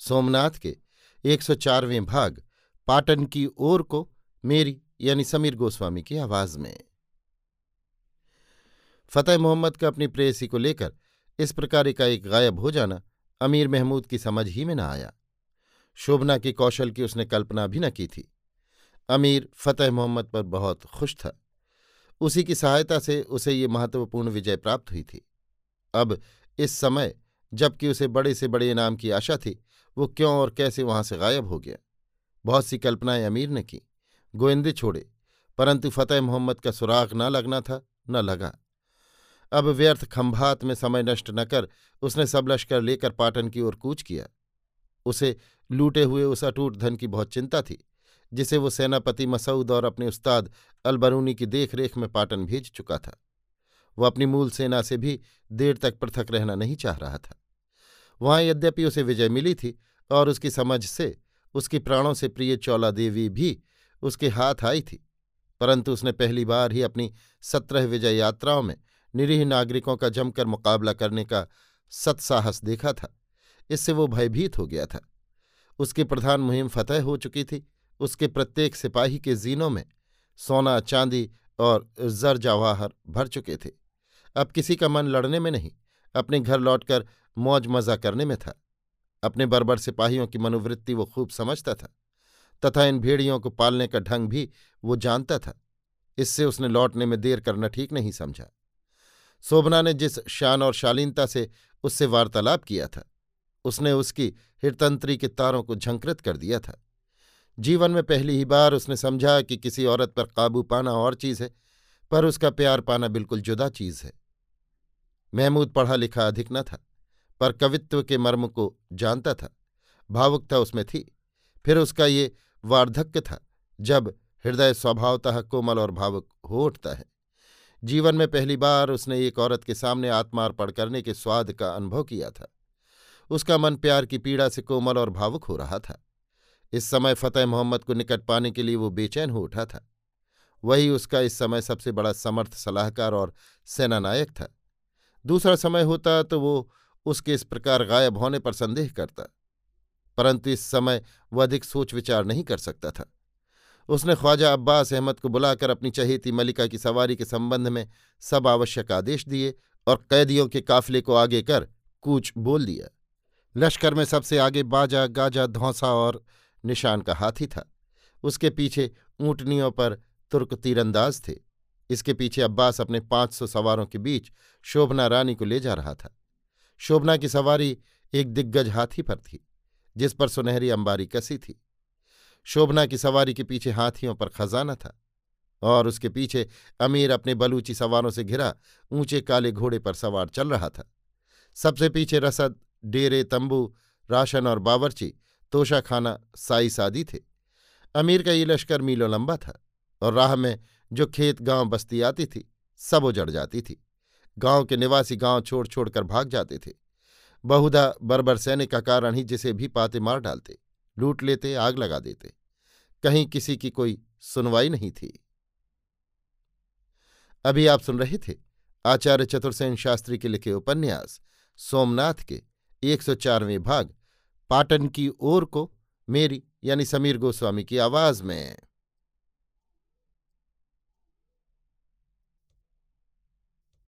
सोमनाथ के 104वें भाग, पाटन की ओर को मेरी यानी समीर गोस्वामी की आवाज़ में। फतेह मोहम्मद का अपनी प्रेयसी को लेकर इस प्रकार का एक गायब हो जाना अमीर महमूद की समझ ही में न आया। शोभना के कौशल की उसने कल्पना भी न की थी। अमीर फतेह मोहम्मद पर बहुत खुश था। उसी की सहायता से उसे ये महत्वपूर्ण विजय प्राप्त हुई थी। अब इस समय जबकि उसे बड़े से बड़े इनाम की आशा थी वो क्यों और कैसे वहाँ से गायब हो गया? बहुत सी कल्पनाएँ अमीर ने की। गोविंदे छोड़े, परंतु फतेह मोहम्मद का सुराग न लगना था, न लगा। अब व्यर्थ खंभात में समय नष्ट न कर उसने सब लश्कर लेकर पाटन की ओर कूच किया। उसे लूटे हुए उस अटूट धन की बहुत चिंता थी, जिसे वो सेनापति मसऊद और अपने उस्ताद अलबरूनी की देखरेख में पाटन भेज चुका था। वह अपनी मूल सेना से भी देर तक पृथक रहना नहीं चाह रहा था। वहाँ यद्यपि उसे विजय मिली थी और उसकी समझ से, उसकी प्राणों से प्रिय चौला देवी भी उसके हाथ आई थी। परंतु उसने पहली बार ही अपनी सत्रह विजय यात्राओं में निरीह नागरिकों का जमकर मुकाबला करने का सत्साहस देखा था। इससे वो भयभीत हो गया था। उसकी प्रधान मुहिम फतह हो चुकी थी। उसके प्रत्येक सिपाही के जीनों में सोना, चांदी और जर जवाहर भर चुके थे। अब किसी का मन लड़ने में नहीं, अपने घर लौटकर मौज मज़ा करने में था। अपने बर्बर सिपाहियों की मनोवृत्ति वो खूब समझता था, तथा इन भेड़ियों को पालने का ढंग भी वो जानता था। इससे उसने लौटने में देर करना ठीक नहीं समझा। शोभना ने जिस शान और शालीनता से उससे वार्तालाप किया था, उसने उसकी हिरतंत्री के तारों को झंकृत कर दिया था। जीवन में पहली ही बार उसने समझा कि किसी औरत पर काबू पाना और चीज़ है, पर उसका प्यार पाना बिल्कुल जुदा चीज़ है। महमूद पढ़ा लिखा अधिक न था। पर कवित्व के मर्म को जानता था, भावुकता उसमें थी, फिर उसका ये वार्धक्य था, जब हृदय स्वभावतः कोमल और भावुक हो उठता है। जीवन में पहली बार उसने एक औरत के सामने आत्मार्पण करने के स्वाद का अनुभव किया था। उसका मन प्यार की पीड़ा से कोमल और भावुक हो रहा था। इस समय फतेह मोहम्मद को निकट पाने के लिए वो बेचैन हो उठा था। वही उसका इस समय सबसे बड़ा समर्थ सलाहकार और सेनानायक था। दूसरा समय होता तो वो उसके इस प्रकार गायब होने पर संदेह करता, परंतु इस समय वह अधिक सोच विचार नहीं कर सकता था। उसने ख्वाजा अब्बास अहमद को बुलाकर अपनी चहेती मलिका की सवारी के संबंध में सब आवश्यक आदेश दिए और कैदियों के काफिले को आगे कर कूच बोल दिया। लश्कर में सबसे आगे बाजा, गाजा, धौसा और निशान का हाथी था। उसके पीछे ऊँटनियों पर तुर्क तीरंदाज थे। इसके पीछे अब्बास अपने पाँच सौ सवारों के बीच शोभना रानी को ले जा रहा था। शोभना की सवारी एक दिग्गज हाथी पर थी, जिस पर सुनहरी अंबारी कसी थी। शोभना की सवारी के पीछे हाथियों पर खजाना था और उसके पीछे अमीर अपने बलूची सवारों से घिरा ऊँचे काले घोड़े पर सवार चल रहा था। सबसे पीछे रसद, डेरे, तंबू, राशन और बावरची, तोशाखाना साई सादी थे। अमीर का ये लश्कर मीलों लंबा था और राह में जो खेत गाँव बस्ती आती थी, सब उजड़ जाती थी। गाँव के निवासी गाँव छोड़ छोड़कर भाग जाते थे। बहुधा बर्बर सैनिक का कारण ही जिसे भी पाते मार डालते, लूट लेते, आग लगा देते। कहीं किसी की कोई सुनवाई नहीं थी। अभी आप सुन रहे थे आचार्य चतुर्सेन शास्त्री के लिखे उपन्यास, सोमनाथ के एक सौ चारवें भाग, पाटन की ओर को मेरी यानी समीर गोस्वामी की आवाज़ में।